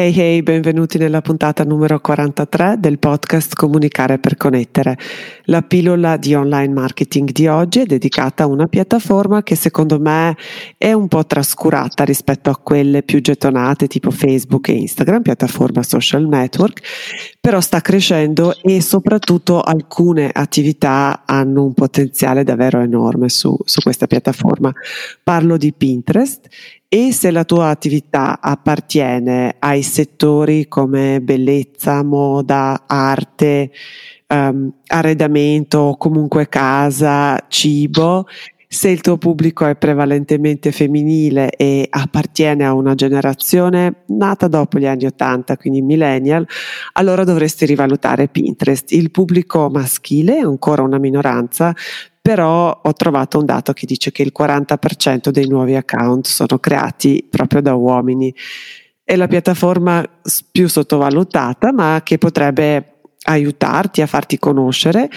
Hey hey, benvenuti nella puntata numero 43 del podcast Comunicare per connettere. La pillola di online marketing di oggi è dedicata a una piattaforma che secondo me è un po' trascurata rispetto a quelle più gettonate tipo Facebook e Instagram, piattaforma social network, però sta crescendo e soprattutto alcune attività hanno un potenziale davvero enorme su, su questa piattaforma. Parlo di Pinterest e se la tua attività appartiene ai settori come bellezza, moda, arte, um, arredamento, comunque casa, cibo, se il tuo pubblico è prevalentemente femminile e appartiene a una generazione nata dopo gli anni 80, quindi millennial, allora dovresti rivalutare Pinterest. Il pubblico maschile è ancora una minoranza, però ho trovato un dato che dice che il 40% dei nuovi account sono creati proprio da uomini. È la piattaforma più sottovalutata, ma che potrebbe aiutarti a farti conoscere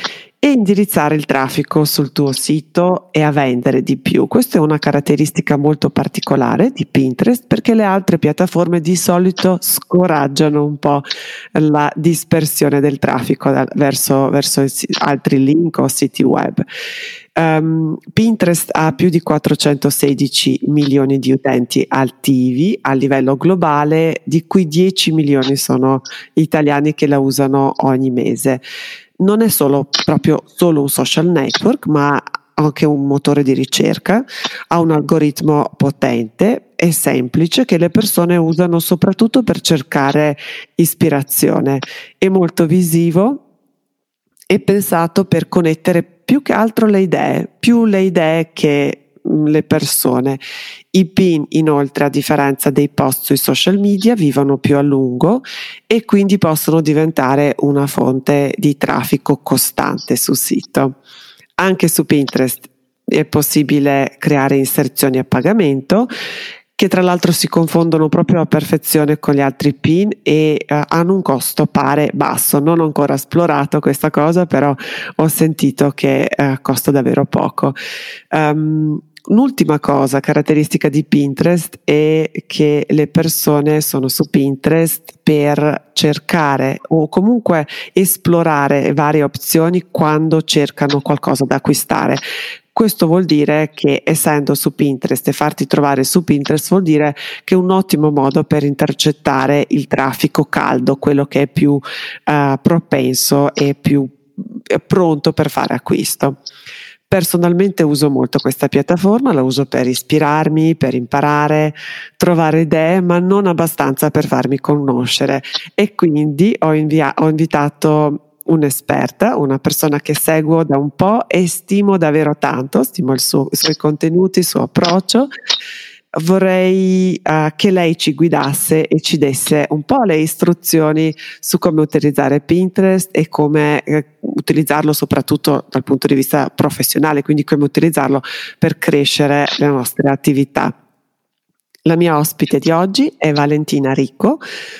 e indirizzare il traffico sul tuo sito e a vendere di più. Questa è una caratteristica molto particolare di Pinterest perché le altre piattaforme di solito scoraggiano un po' la dispersione del traffico verso, verso altri link o siti web. Um, Pinterest ha più di 416 milioni di utenti attivi a livello globale, di cui 10 milioni sono italiani che la usano ogni mese non è solo proprio solo un social network, ma anche un motore di ricerca, ha un algoritmo potente e semplice che le persone usano soprattutto per cercare ispirazione. È molto visivo e pensato per connettere più che altro le idee, più le idee che le persone. I pin inoltre a differenza dei post sui social media vivono più a lungo e quindi possono diventare una fonte di traffico costante sul sito. Anche su Pinterest è possibile creare inserzioni a pagamento che tra l'altro si confondono proprio a perfezione con gli altri pin e uh, hanno un costo pare basso. Non ho ancora esplorato questa cosa, però ho sentito che uh, costa davvero poco. Um, Un'ultima cosa caratteristica di Pinterest è che le persone sono su Pinterest per cercare o comunque esplorare varie opzioni quando cercano qualcosa da acquistare. Questo vuol dire che essendo su Pinterest e farti trovare su Pinterest vuol dire che è un ottimo modo per intercettare il traffico caldo, quello che è più uh, propenso e più pronto per fare acquisto. Personalmente uso molto questa piattaforma, la uso per ispirarmi, per imparare, trovare idee, ma non abbastanza per farmi conoscere. E quindi ho, invia- ho invitato un'esperta, una persona che seguo da un po' e stimo davvero tanto, stimo suo, i suoi contenuti, il suo approccio vorrei uh, che lei ci guidasse e ci desse un po' le istruzioni su come utilizzare Pinterest e come eh, utilizzarlo soprattutto dal punto di vista professionale, quindi come utilizzarlo per crescere le nostre attività. La mia ospite di oggi è Valentina Ricco,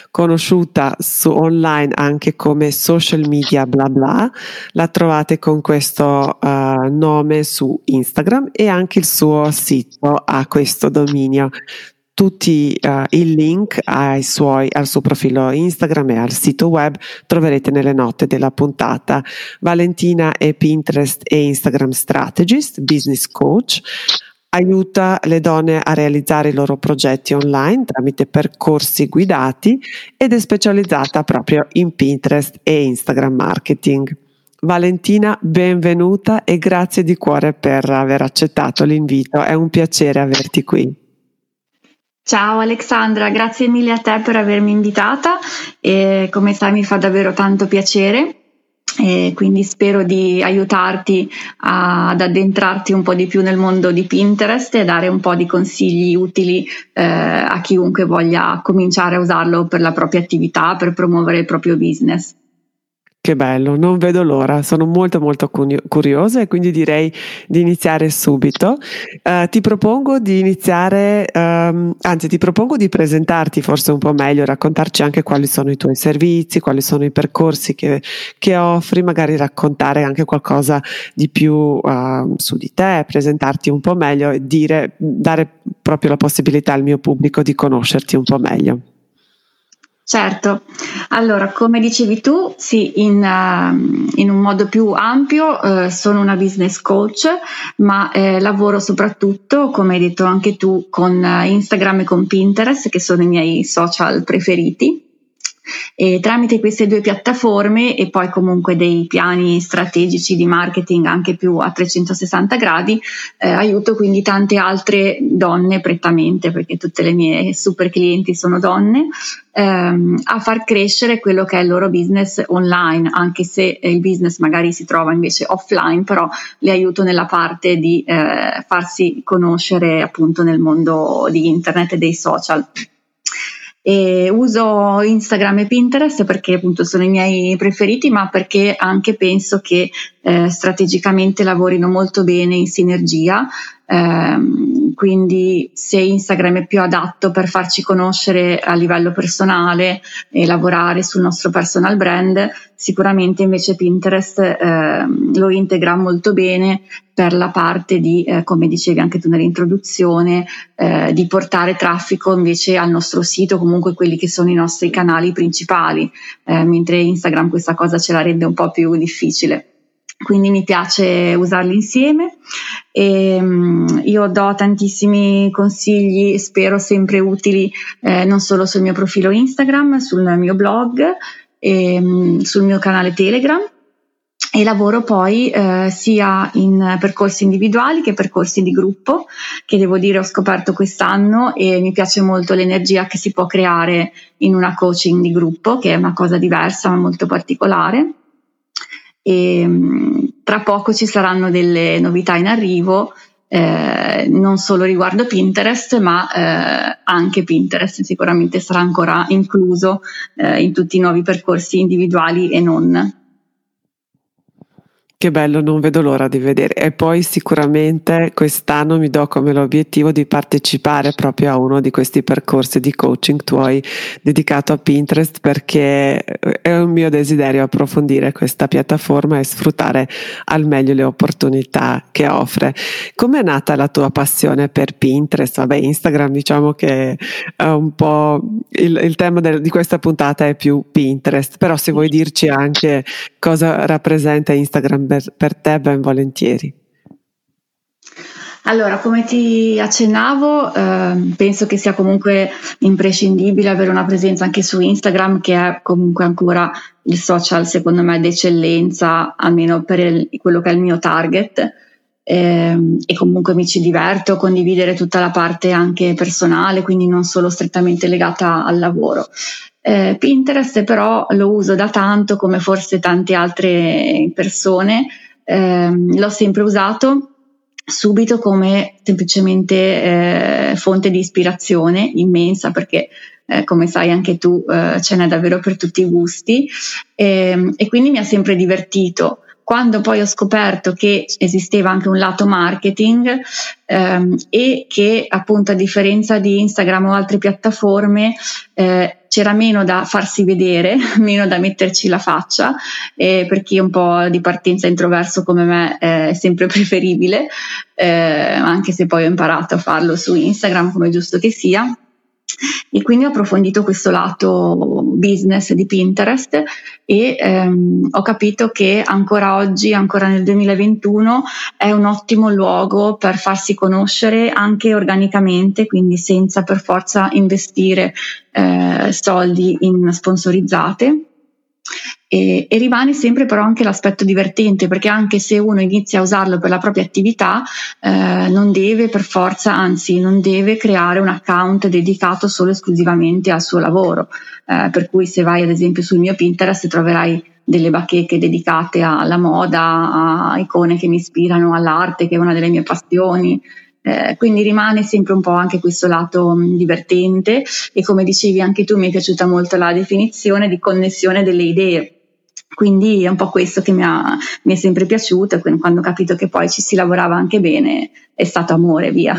conosciuta su online anche come social media bla bla. La trovate con questo uh, nome su Instagram e anche il suo sito ha questo dominio. Tutti uh, i link suoi, al suo profilo Instagram e al sito web troverete nelle note della puntata. Valentina è Pinterest e Instagram Strategist, business coach aiuta le donne a realizzare i loro progetti online tramite percorsi guidati ed è specializzata proprio in Pinterest e Instagram marketing. Valentina, benvenuta e grazie di cuore per aver accettato l'invito. È un piacere averti qui. Ciao Alexandra, grazie mille a te per avermi invitata e come sai mi fa davvero tanto piacere e quindi spero di aiutarti ad addentrarti un po' di più nel mondo di Pinterest e dare un po' di consigli utili eh, a chiunque voglia cominciare a usarlo per la propria attività, per promuovere il proprio business. Che bello, non vedo l'ora, sono molto molto curiosa e quindi direi di iniziare subito. Uh, ti propongo di iniziare, um, anzi ti propongo di presentarti forse un po' meglio, raccontarci anche quali sono i tuoi servizi, quali sono i percorsi che, che offri, magari raccontare anche qualcosa di più uh, su di te, presentarti un po' meglio e dire, dare proprio la possibilità al mio pubblico di conoscerti un po' meglio. Certo, allora come dicevi tu, sì, in, uh, in un modo più ampio uh, sono una business coach, ma eh, lavoro soprattutto, come hai detto anche tu, con uh, Instagram e con Pinterest, che sono i miei social preferiti. E tramite queste due piattaforme e poi comunque dei piani strategici di marketing anche più a 360 gradi, eh, aiuto quindi tante altre donne prettamente, perché tutte le mie super clienti sono donne, ehm, a far crescere quello che è il loro business online, anche se il business magari si trova invece offline, però le aiuto nella parte di eh, farsi conoscere appunto nel mondo di internet e dei social. E uso Instagram e Pinterest perché appunto sono i miei preferiti, ma perché anche penso che eh, strategicamente lavorino molto bene in sinergia. Eh, quindi se Instagram è più adatto per farci conoscere a livello personale e lavorare sul nostro personal brand, sicuramente invece Pinterest eh, lo integra molto bene per la parte di, eh, come dicevi anche tu nell'introduzione, eh, di portare traffico invece al nostro sito, comunque quelli che sono i nostri canali principali, eh, mentre Instagram questa cosa ce la rende un po' più difficile quindi mi piace usarli insieme. E um, io do tantissimi consigli, spero sempre utili, eh, non solo sul mio profilo Instagram, sul mio blog, e, um, sul mio canale Telegram. E lavoro poi eh, sia in percorsi individuali che percorsi di gruppo, che devo dire ho scoperto quest'anno e mi piace molto l'energia che si può creare in una coaching di gruppo, che è una cosa diversa ma molto particolare e mm, tra poco ci saranno delle novità in arrivo. Eh, non solo riguardo Pinterest, ma eh, anche Pinterest sicuramente sarà ancora incluso eh, in tutti i nuovi percorsi individuali e non. Che bello, non vedo l'ora di vedere. E poi sicuramente quest'anno mi do come l'obiettivo di partecipare proprio a uno di questi percorsi di coaching tuoi dedicato a Pinterest perché è un mio desiderio approfondire questa piattaforma e sfruttare al meglio le opportunità che offre. Come è nata la tua passione per Pinterest? Vabbè, Instagram diciamo che è un po' il, il tema del, di questa puntata è più Pinterest, però se vuoi dirci anche cosa rappresenta Instagram per, per te ben volentieri. Allora, come ti accennavo, eh, penso che sia comunque imprescindibile avere una presenza anche su Instagram, che è comunque ancora il social, secondo me, d'eccellenza, almeno per il, quello che è il mio target. Eh, e comunque mi ci diverto a condividere tutta la parte anche personale, quindi non solo strettamente legata al lavoro. Eh, Pinterest però lo uso da tanto come forse tante altre persone, eh, l'ho sempre usato subito come semplicemente eh, fonte di ispirazione immensa perché eh, come sai anche tu eh, ce n'è davvero per tutti i gusti. Ehm, e quindi mi ha sempre divertito quando poi ho scoperto che esisteva anche un lato marketing ehm, e che appunto a differenza di Instagram o altre piattaforme eh, c'era meno da farsi vedere, meno da metterci la faccia, eh, per chi è un po' di partenza introverso come me è sempre preferibile, eh, anche se poi ho imparato a farlo su Instagram come giusto che sia. E quindi ho approfondito questo lato business di Pinterest e ehm, ho capito che ancora oggi, ancora nel 2021, è un ottimo luogo per farsi conoscere anche organicamente, quindi senza per forza investire eh, soldi in sponsorizzate e, e, rimane sempre però anche l'aspetto divertente perché anche se uno inizia a usarlo per la propria attività eh, non deve per forza anzi non deve creare un account dedicato solo esclusivamente al suo lavoro. Eh, per cui se vai ad esempio sul mio Pinterest troverai delle bacheche dedicate alla moda, a icone che mi ispirano all'arte, che è una delle mie passioni, eh, quindi rimane sempre un po' anche questo lato mh, divertente. E come dicevi anche tu mi è piaciuta molto la definizione di connessione delle idee Quindi è un po' questo che mi, ha, mi è sempre piaciuto e quando ho capito che poi ci si lavorava anche bene è stato amore, via.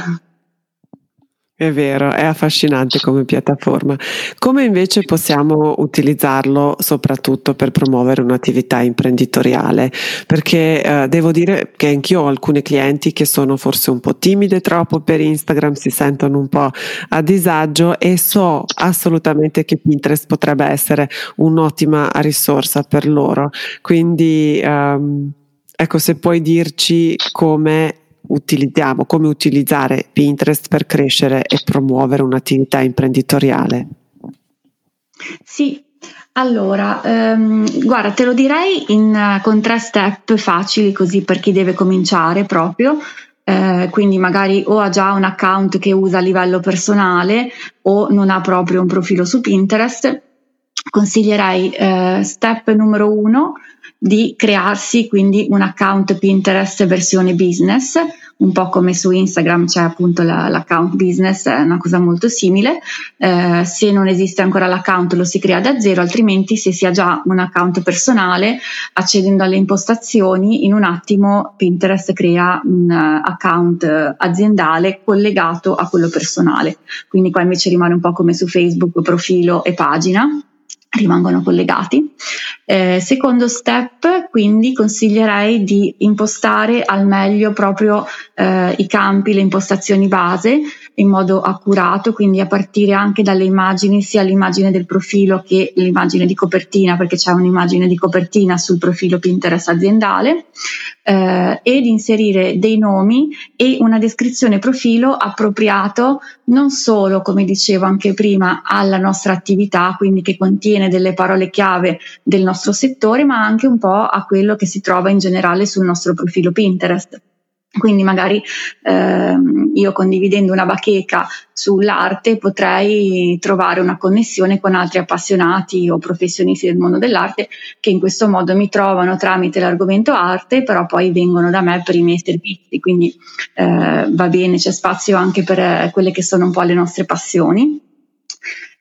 È vero, è affascinante come piattaforma. Come invece possiamo utilizzarlo soprattutto per promuovere un'attività imprenditoriale? Perché eh, devo dire che anch'io ho alcune clienti che sono forse un po' timide troppo per Instagram, si sentono un po' a disagio e so assolutamente che Pinterest potrebbe essere un'ottima risorsa per loro. Quindi ehm, ecco, se puoi dirci come utilizziamo, come utilizzare Pinterest per crescere e promuovere un'attività imprenditoriale? Sì, allora, ehm, guarda, te lo direi in, con tre step facili così per chi deve cominciare proprio. Eh, quindi magari o ha già un account che usa a livello personale o non ha proprio un profilo su Pinterest. Consiglierei eh, step numero uno di crearsi quindi un account Pinterest versione business, un po' come su Instagram c'è appunto la, l'account business, è una cosa molto simile. Eh, se non esiste ancora l'account lo si crea da zero, altrimenti se si ha già un account personale, accedendo alle impostazioni, in un attimo Pinterest crea un account aziendale collegato a quello personale. Quindi qua invece rimane un po' come su Facebook, profilo e pagina rimangono collegati. Eh, secondo step, quindi consiglierei di impostare al meglio proprio eh, i campi, le impostazioni base in modo accurato, quindi a partire anche dalle immagini, sia l'immagine del profilo che l'immagine di copertina, perché c'è un'immagine di copertina sul profilo Pinterest aziendale, eh, ed inserire dei nomi e una descrizione profilo appropriato non solo, come dicevo anche prima, alla nostra attività, quindi che contiene delle parole chiave del nostro settore, ma anche un po' a quello che si trova in generale sul nostro profilo Pinterest. Quindi magari ehm, io condividendo una bacheca sull'arte potrei trovare una connessione con altri appassionati o professionisti del mondo dell'arte che in questo modo mi trovano tramite l'argomento arte, però poi vengono da me per i miei servizi. Quindi eh, va bene, c'è spazio anche per eh, quelle che sono un po' le nostre passioni.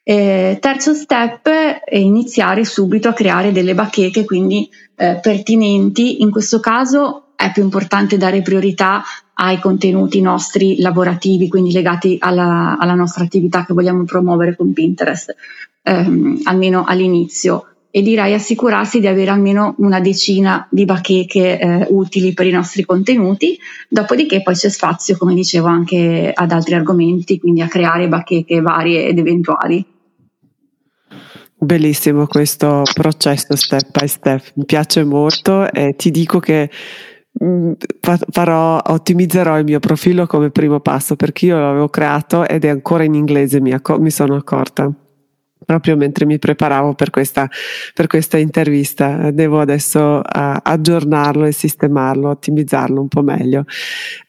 Eh, terzo step è iniziare subito a creare delle bacheche, quindi eh, pertinenti. In questo caso è più importante dare priorità ai contenuti nostri lavorativi, quindi legati alla, alla nostra attività che vogliamo promuovere con Pinterest, ehm, almeno all'inizio. E direi assicurarsi di avere almeno una decina di bacheche eh, utili per i nostri contenuti, dopodiché poi c'è spazio, come dicevo, anche ad altri argomenti, quindi a creare bacheche varie ed eventuali. Bellissimo questo processo step by step, mi piace molto e ti dico che farò, ottimizzerò il mio profilo come primo passo perché io l'avevo creato ed è ancora in inglese, mi, acc- mi sono accorta proprio mentre mi preparavo per questa, per questa intervista. Devo adesso uh, aggiornarlo e sistemarlo, ottimizzarlo un po' meglio.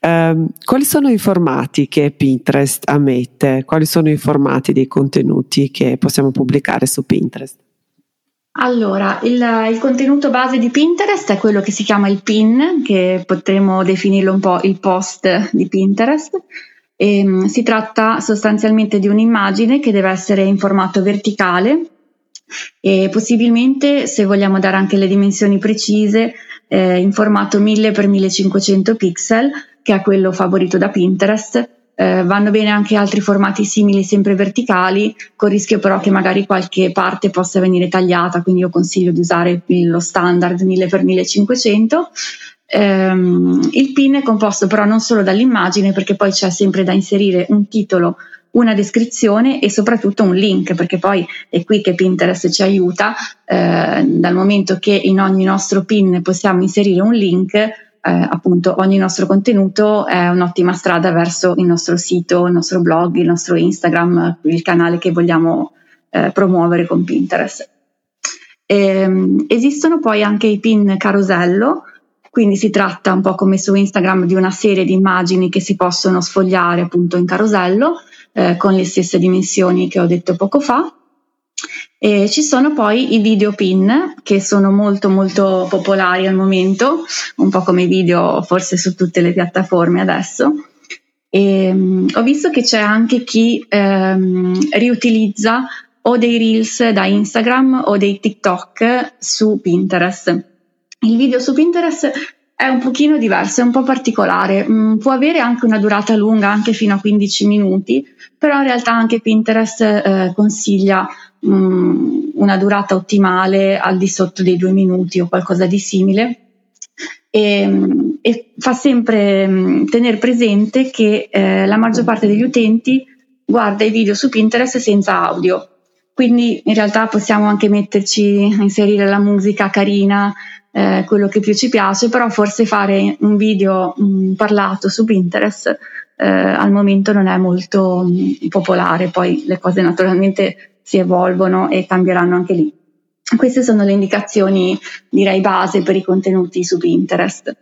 Um, quali sono i formati che Pinterest ammette? Quali sono i formati dei contenuti che possiamo pubblicare su Pinterest? Allora, il, il, contenuto base di Pinterest è quello che si chiama il pin, che potremmo definirlo un po' il post di Pinterest. E, ehm, si tratta sostanzialmente di un'immagine che deve essere in formato verticale e possibilmente, se vogliamo dare anche le dimensioni precise, eh, in formato 1000 x 1500 pixel, che è quello favorito da Pinterest eh, vanno bene anche altri formati simili, sempre verticali, con il rischio però che magari qualche parte possa venire tagliata, quindi io consiglio di usare lo standard 1000x1500. Ehm, il pin è composto però non solo dall'immagine, perché poi c'è sempre da inserire un titolo, una descrizione e soprattutto un link, perché poi è qui che Pinterest ci aiuta, eh, dal momento che in ogni nostro pin possiamo inserire un link, eh, appunto ogni nostro contenuto è un'ottima strada verso il nostro sito, il nostro blog, il nostro Instagram, il canale che vogliamo eh, promuovere con Pinterest. Ehm, esistono poi anche i pin carosello, quindi si tratta un po' come su Instagram di una serie di immagini che si possono sfogliare appunto in carosello eh, con le stesse dimensioni che ho detto poco fa e ci sono poi i video pin che sono molto molto popolari al momento, un po' come i video forse su tutte le piattaforme adesso. E, um, ho visto che c'è anche chi um, riutilizza o dei reels da Instagram o dei TikTok su Pinterest. Il video su Pinterest è un pochino diverso, è un po' particolare, mm, può avere anche una durata lunga, anche fino a 15 minuti, però in realtà anche Pinterest eh, consiglia mm, una durata ottimale al di sotto dei due minuti o qualcosa di simile. E, e fa sempre mm, tenere presente che eh, la maggior parte degli utenti guarda i video su Pinterest senza audio. Quindi in realtà possiamo anche metterci, inserire la musica carina, eh, quello che più ci piace, però forse fare un video mh, mm, parlato su Pinterest eh, al momento non è molto mh, mm, popolare, poi le cose naturalmente si evolvono e cambieranno anche lì. Queste sono le indicazioni, direi, base per i contenuti su Pinterest.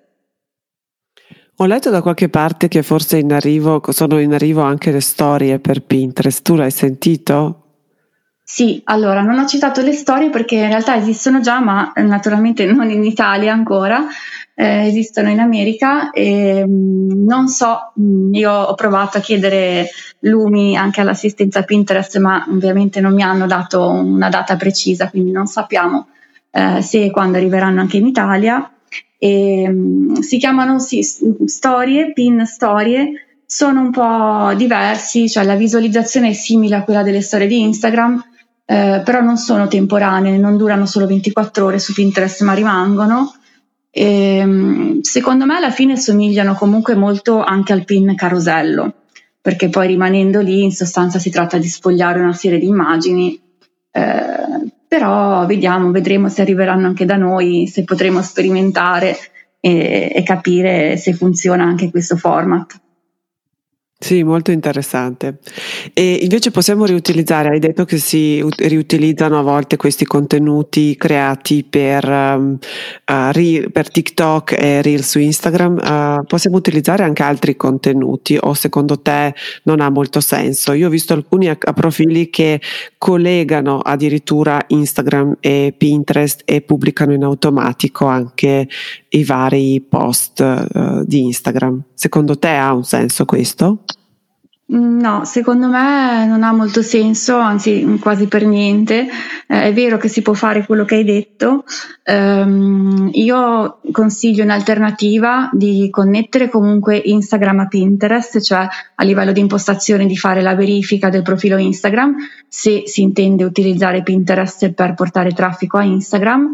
Ho letto da qualche parte che forse in arrivo, sono in arrivo anche le storie per Pinterest. Tu l'hai sentito? Sì, allora non ho citato le storie perché in realtà esistono già, ma naturalmente non in Italia ancora, eh, esistono in America e mm, non so, mm, io ho provato a chiedere lumi anche all'assistenza Pinterest, ma ovviamente non mi hanno dato una data precisa, quindi non sappiamo eh, se e quando arriveranno anche in Italia. E, mm, si chiamano sì, storie, pin storie, sono un po' diversi, cioè la visualizzazione è simile a quella delle storie di Instagram, eh, però non sono temporanee, non durano solo 24 ore su Pinterest, ma rimangono. E, ehm, secondo me alla fine somigliano comunque molto anche al pin carosello, perché poi rimanendo lì in sostanza si tratta di sfogliare una serie di immagini, eh, però vediamo, vedremo se arriveranno anche da noi, se potremo sperimentare e, e capire se funziona anche questo format. Sì, molto interessante. E invece possiamo riutilizzare, hai detto che si riutilizzano a volte questi contenuti creati per, um, uh, per TikTok e Reel su Instagram, uh, possiamo utilizzare anche altri contenuti o secondo te non ha molto senso? Io ho visto alcuni a, a profili che collegano addirittura Instagram e Pinterest e pubblicano in automatico anche i vari post uh, di Instagram. Secondo te ha un senso questo? No, secondo me non ha molto senso, anzi quasi per niente. Eh, è vero che si può fare quello che hai detto. Um, io consiglio in alternativa di connettere comunque Instagram a Pinterest, cioè a livello di impostazione di fare la verifica del profilo Instagram, se si intende utilizzare Pinterest per portare traffico a Instagram.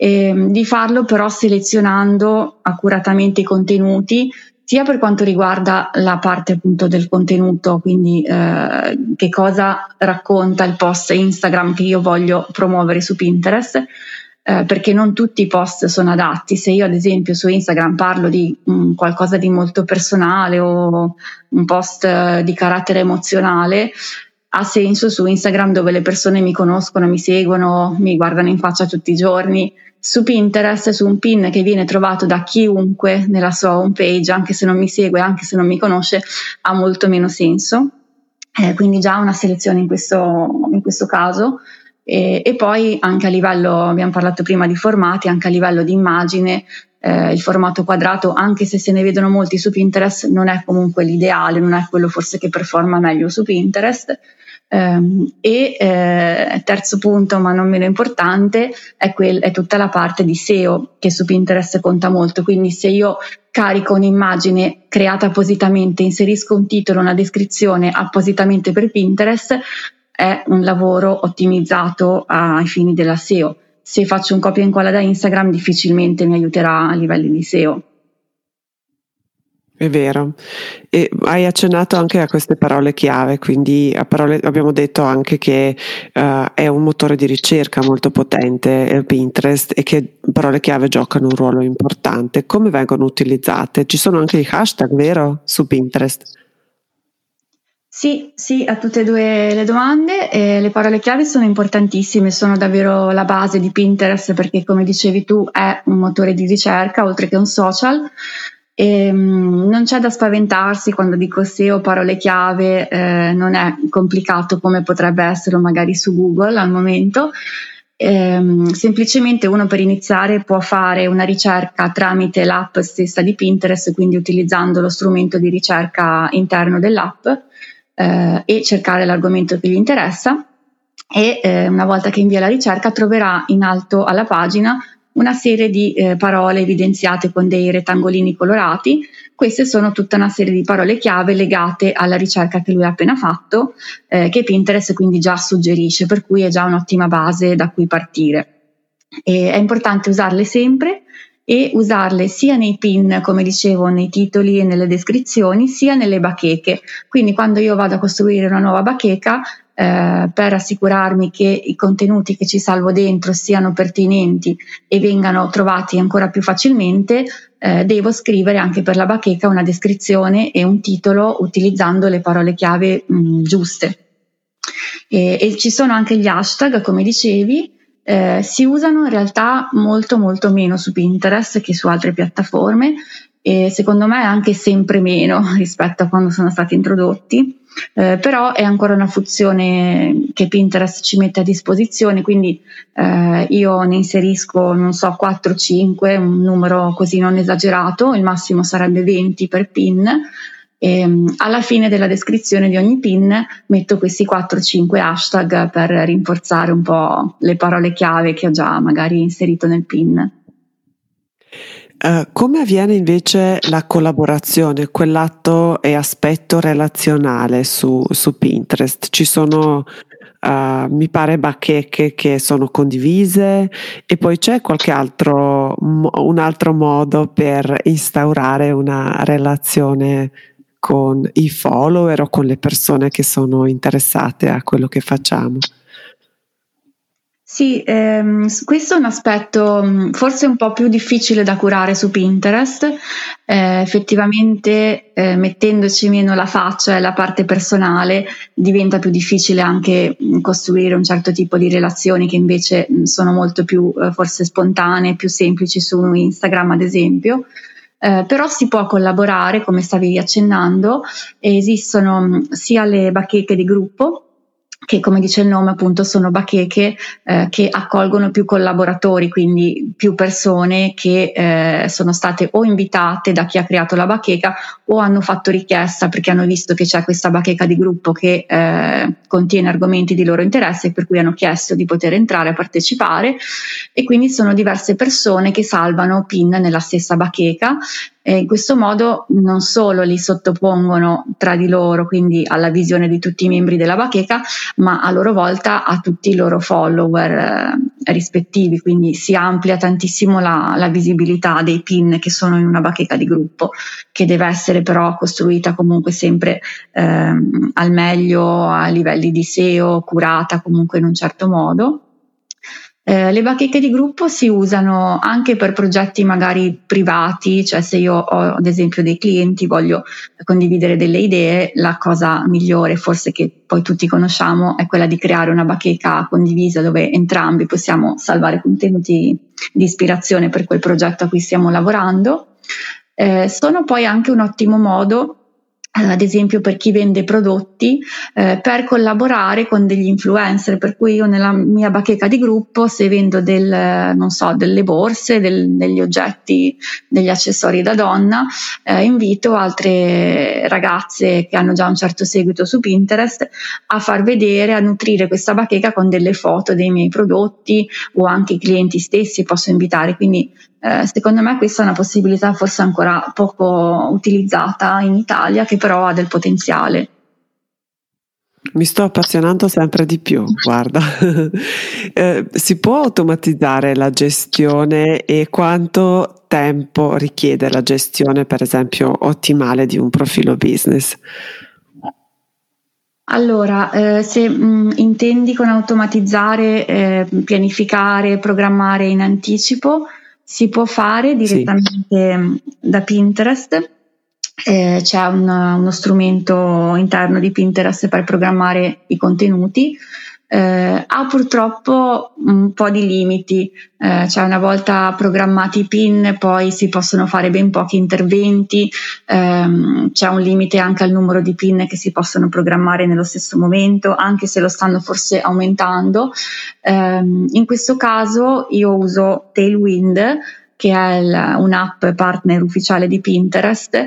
E, di farlo però selezionando accuratamente i contenuti sia per quanto riguarda la parte appunto del contenuto, quindi eh, che cosa racconta il post Instagram che io voglio promuovere su Pinterest, eh, perché non tutti i post sono adatti. Se io ad esempio su Instagram parlo di um, qualcosa di molto personale o un post eh, di carattere emozionale, ha senso su Instagram dove le persone mi conoscono, mi seguono, mi guardano in faccia tutti i giorni su Pinterest, su un pin che viene trovato da chiunque nella sua home page, anche se non mi segue, anche se non mi conosce, ha molto meno senso. Eh, quindi già una selezione in questo, in questo caso. E, e, poi anche a livello, abbiamo parlato prima di formati, anche a livello di immagine, eh, il formato quadrato, anche se se ne vedono molti su Pinterest, non è comunque l'ideale, non è quello forse che performa meglio su Pinterest. Um, e eh, terzo punto, ma non meno importante, è, quel, è, tutta la parte di SEO che su Pinterest conta molto. Quindi se io carico un'immagine creata appositamente, inserisco un titolo, una descrizione appositamente per Pinterest, è un lavoro ottimizzato ai fini della SEO. Se faccio un copia e incolla da Instagram difficilmente mi aiuterà a livelli di SEO. È vero, e hai accennato anche a queste parole chiave, quindi parole, abbiamo detto anche che uh, è un motore di ricerca molto potente, eh, Pinterest, e che parole chiave giocano un ruolo importante. Come vengono utilizzate? Ci sono anche i hashtag, vero, su Pinterest? Sì, sì, a tutte e due le domande. Eh, le parole chiave sono importantissime, sono davvero la base di Pinterest perché, come dicevi tu, è un motore di ricerca oltre che un social. E, um, non c'è da spaventarsi quando dico SEO, parole chiave, eh, non è complicato come potrebbe essere magari su Google al momento. Ehm, semplicemente uno per iniziare può fare una ricerca tramite l'app stessa di Pinterest, quindi utilizzando lo strumento di ricerca interno dell'app eh, e cercare l'argomento che gli interessa e eh, una volta che invia la ricerca troverà in alto alla pagina una serie di eh, parole evidenziate con dei rettangolini colorati. Queste sono tutta una serie di parole chiave legate alla ricerca che lui ha appena fatto, eh, che Pinterest quindi già suggerisce, per cui è già un'ottima base da cui partire. E è importante usarle sempre e usarle sia nei pin, come dicevo, nei titoli e nelle descrizioni, sia nelle bacheche. Quindi quando io vado a costruire una nuova bacheca, eh, per assicurarmi che i contenuti che ci salvo dentro siano pertinenti e vengano trovati ancora più facilmente, eh, devo scrivere anche per la bacheca una descrizione e un titolo utilizzando le parole chiave mh, mm, giuste. E, e, ci sono anche gli hashtag, come dicevi, eh, si usano in realtà molto molto meno su Pinterest che su altre piattaforme e secondo me anche sempre meno rispetto a quando sono stati introdotti eh, però è ancora una funzione che Pinterest ci mette a disposizione, quindi eh, io ne inserisco, non so, 4-5, un numero così non esagerato, il massimo sarebbe 20 per pin. E, alla fine della descrizione di ogni pin metto questi 4-5 hashtag per rinforzare un po' le parole chiave che ho già magari inserito nel pin. Uh, come avviene invece la collaborazione, quell'atto e aspetto relazionale su, su Pinterest? Ci sono, uh, mi pare, bacheche che sono condivise e poi c'è qualche altro, un altro modo per instaurare una relazione con i follower o con le persone che sono interessate a quello che facciamo? Sì, ehm, questo è un aspetto mm, forse un po' più difficile da curare su Pinterest. Eh, effettivamente, eh, mettendoci meno la faccia e la parte personale, diventa più difficile anche mm, costruire un certo tipo di relazioni che invece mm, sono molto più eh, forse spontanee, più semplici su Instagram, ad esempio. Eh, però si può collaborare, come stavi accennando, esistono sia le bacheche di gruppo che come dice il nome appunto sono bacheche eh, che accolgono più collaboratori, quindi più persone che eh, sono state o invitate da chi ha creato la bacheca o hanno fatto richiesta perché hanno visto che c'è questa bacheca di gruppo che eh, contiene argomenti di loro interesse per cui hanno chiesto di poter entrare a partecipare. E quindi sono diverse persone che salvano pin nella stessa bacheca e in questo modo non solo li sottopongono tra di loro, quindi alla visione di tutti i membri della bacheca, ma a loro volta a tutti i loro follower eh, rispettivi, quindi si amplia tantissimo la, la, visibilità dei pin che sono in una bacheca di gruppo, che deve essere però costruita comunque sempre ehm, al meglio a livelli di SEO, curata comunque in un certo modo. Eh, le bacheche di gruppo si usano anche per progetti magari privati, cioè se io ho ad esempio dei clienti, voglio condividere delle idee, la cosa migliore forse che poi tutti conosciamo è quella di creare una bacheca condivisa dove entrambi possiamo salvare contenuti di ispirazione per quel progetto a cui stiamo lavorando. Eh, sono poi anche un ottimo modo ad esempio per chi vende prodotti, eh, per collaborare con degli influencer, per cui io nella mia bacheca di gruppo se vendo del, so, delle borse, del, degli oggetti, degli accessori da donna, eh, invito altre ragazze che hanno già un certo seguito su Pinterest a far vedere, a nutrire questa bacheca con delle foto dei miei prodotti o anche i clienti stessi posso invitare, quindi eh, secondo me questa è una possibilità forse ancora poco utilizzata in Italia che però ha del potenziale. Mi sto appassionando sempre di più, guarda. eh, si può automatizzare la gestione e quanto tempo richiede la gestione, per esempio, ottimale di un profilo business? Allora, eh, se mh, intendi con automatizzare, eh, pianificare, programmare in anticipo, si può fare direttamente sì. da Pinterest. Eh, c'è un, uno strumento interno di Pinterest per programmare i contenuti eh, ha purtroppo un po' di limiti, eh, cioè una volta programmati i pin poi si possono fare ben pochi interventi, ehm, c'è un limite anche al numero di pin che si possono programmare nello stesso momento, anche se lo stanno forse aumentando. Eh, in questo caso io uso Tailwind, che è il, un'app partner ufficiale di Pinterest,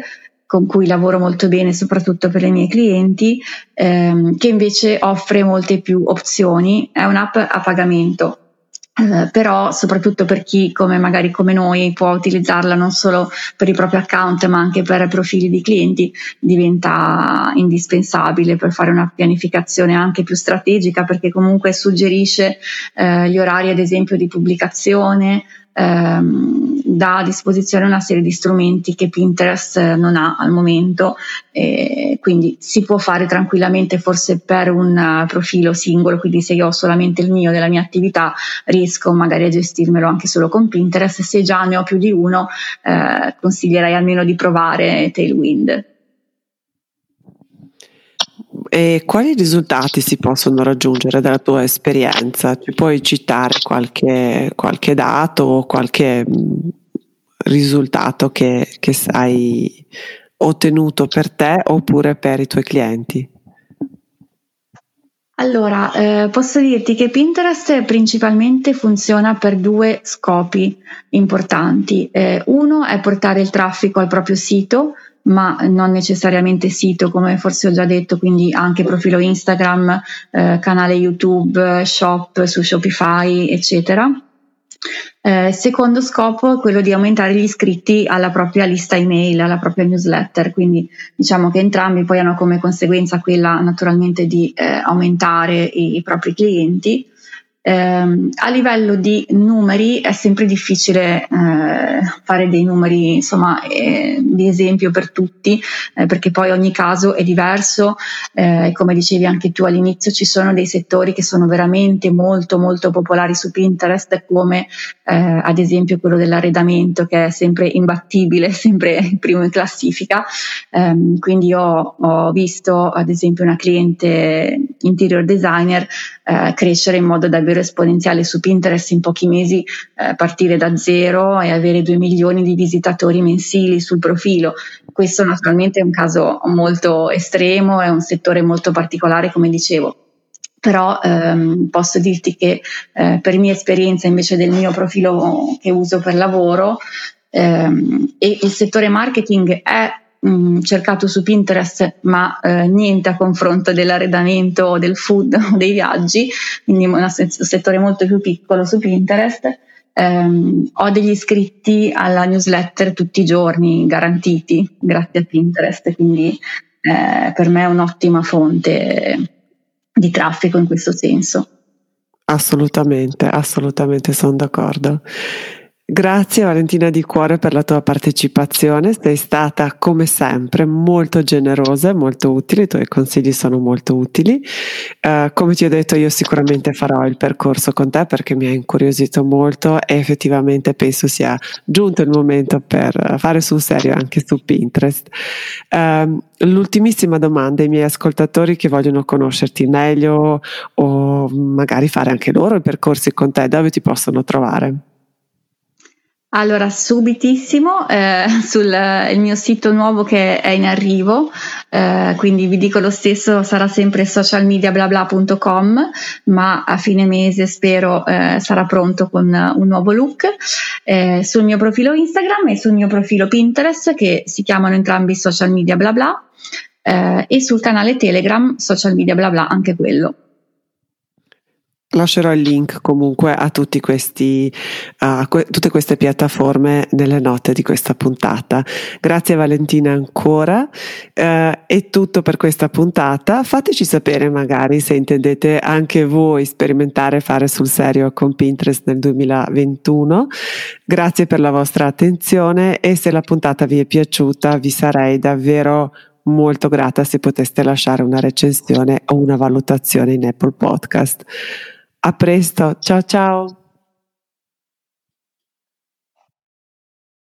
con cui lavoro molto bene, soprattutto per i miei clienti, ehm, che invece offre molte più opzioni. È un'app a pagamento. Eh, però soprattutto per chi come magari come noi può utilizzarla non solo per i propri account ma anche per profili di clienti diventa indispensabile per fare una pianificazione anche più strategica perché comunque suggerisce eh, gli orari ad esempio di pubblicazione ehm, dà a disposizione una serie di strumenti che Pinterest non ha al momento, e quindi si può fare tranquillamente forse per un profilo singolo, quindi se io ho solamente il mio della mia attività riesco magari a gestirmelo anche solo con Pinterest, se già ne ho più di uno eh, consiglierei almeno di provare Tailwind. E quali risultati si possono raggiungere dalla tua esperienza? Ci puoi citare qualche, qualche dato o qualche mm, risultato che, che hai ottenuto per te oppure per i tuoi clienti? Allora, eh, posso dirti che Pinterest principalmente funziona per due scopi importanti. Eh, uno è portare il traffico al proprio sito, ma non necessariamente sito come forse ho già detto, quindi anche profilo Instagram, eh, canale YouTube, shop su Shopify, eccetera. Eh, secondo scopo è quello di aumentare gli iscritti alla propria lista email, alla propria newsletter, quindi diciamo che entrambi poi hanno come conseguenza quella naturalmente di eh, aumentare i, i propri clienti eh, a livello di numeri è sempre difficile eh, fare dei numeri insomma eh, di esempio per tutti eh, perché poi ogni caso è diverso. Eh, come dicevi anche tu all'inizio ci sono dei settori che sono veramente molto molto popolari su Pinterest come eh, ad esempio quello dell'arredamento che è sempre imbattibile sempre il primo in classifica. Ehm, quindi io ho visto ad esempio una cliente interior designer eh, crescere in modo davvero esponenziale su Pinterest in pochi mesi, eh, partire da zero e avere 2 milioni di visitatori mensili sul profilo. Questo naturalmente è un caso molto estremo, è un settore molto particolare, come dicevo però ehm, posso dirti che eh, per mia esperienza invece del mio profilo che uso per lavoro ehm, e il settore marketing è mh, mm, cercato su Pinterest, ma eh, niente a confronto dell'arredamento del food o dei viaggi, quindi un settore molto più piccolo su Pinterest. Um, ho degli iscritti alla newsletter tutti i giorni garantiti grazie a Pinterest, quindi eh, per me è un'ottima fonte di traffico in questo senso. Assolutamente, assolutamente sono d'accordo. Grazie Valentina di cuore per la tua partecipazione, sei stata come sempre molto generosa e molto utile, i tuoi consigli sono molto utili. Uh, come ti ho detto io sicuramente farò il percorso con te perché mi ha incuriosito molto e effettivamente penso sia giunto il momento per fare sul serio anche su Pinterest. Uh, l'ultimissima domanda ai miei ascoltatori che vogliono conoscerti meglio o magari fare anche loro i percorsi con te, dove ti possono trovare? Allora, subitissimo eh, sul mio sito nuovo che è in arrivo, eh, quindi vi dico lo stesso, sarà sempre socialmediablabla.com, ma a fine mese spero eh, sarà pronto con un nuovo look, eh, sul mio profilo Instagram e sul mio profilo Pinterest che si chiamano entrambi social media bla bla, eh, e sul canale Telegram social bla bla anche quello. Lascerò il link comunque a tutti questi, a que- tutte queste piattaforme nelle note di questa puntata. Grazie Valentina ancora. Eh, è tutto per questa puntata. Fateci sapere magari se intendete anche voi sperimentare fare sul serio con Pinterest nel 2021. Grazie per la vostra attenzione e se la puntata vi è piaciuta vi sarei davvero molto grata se poteste lasciare una recensione o una valutazione in Apple Podcast. A presto, ciao ciao!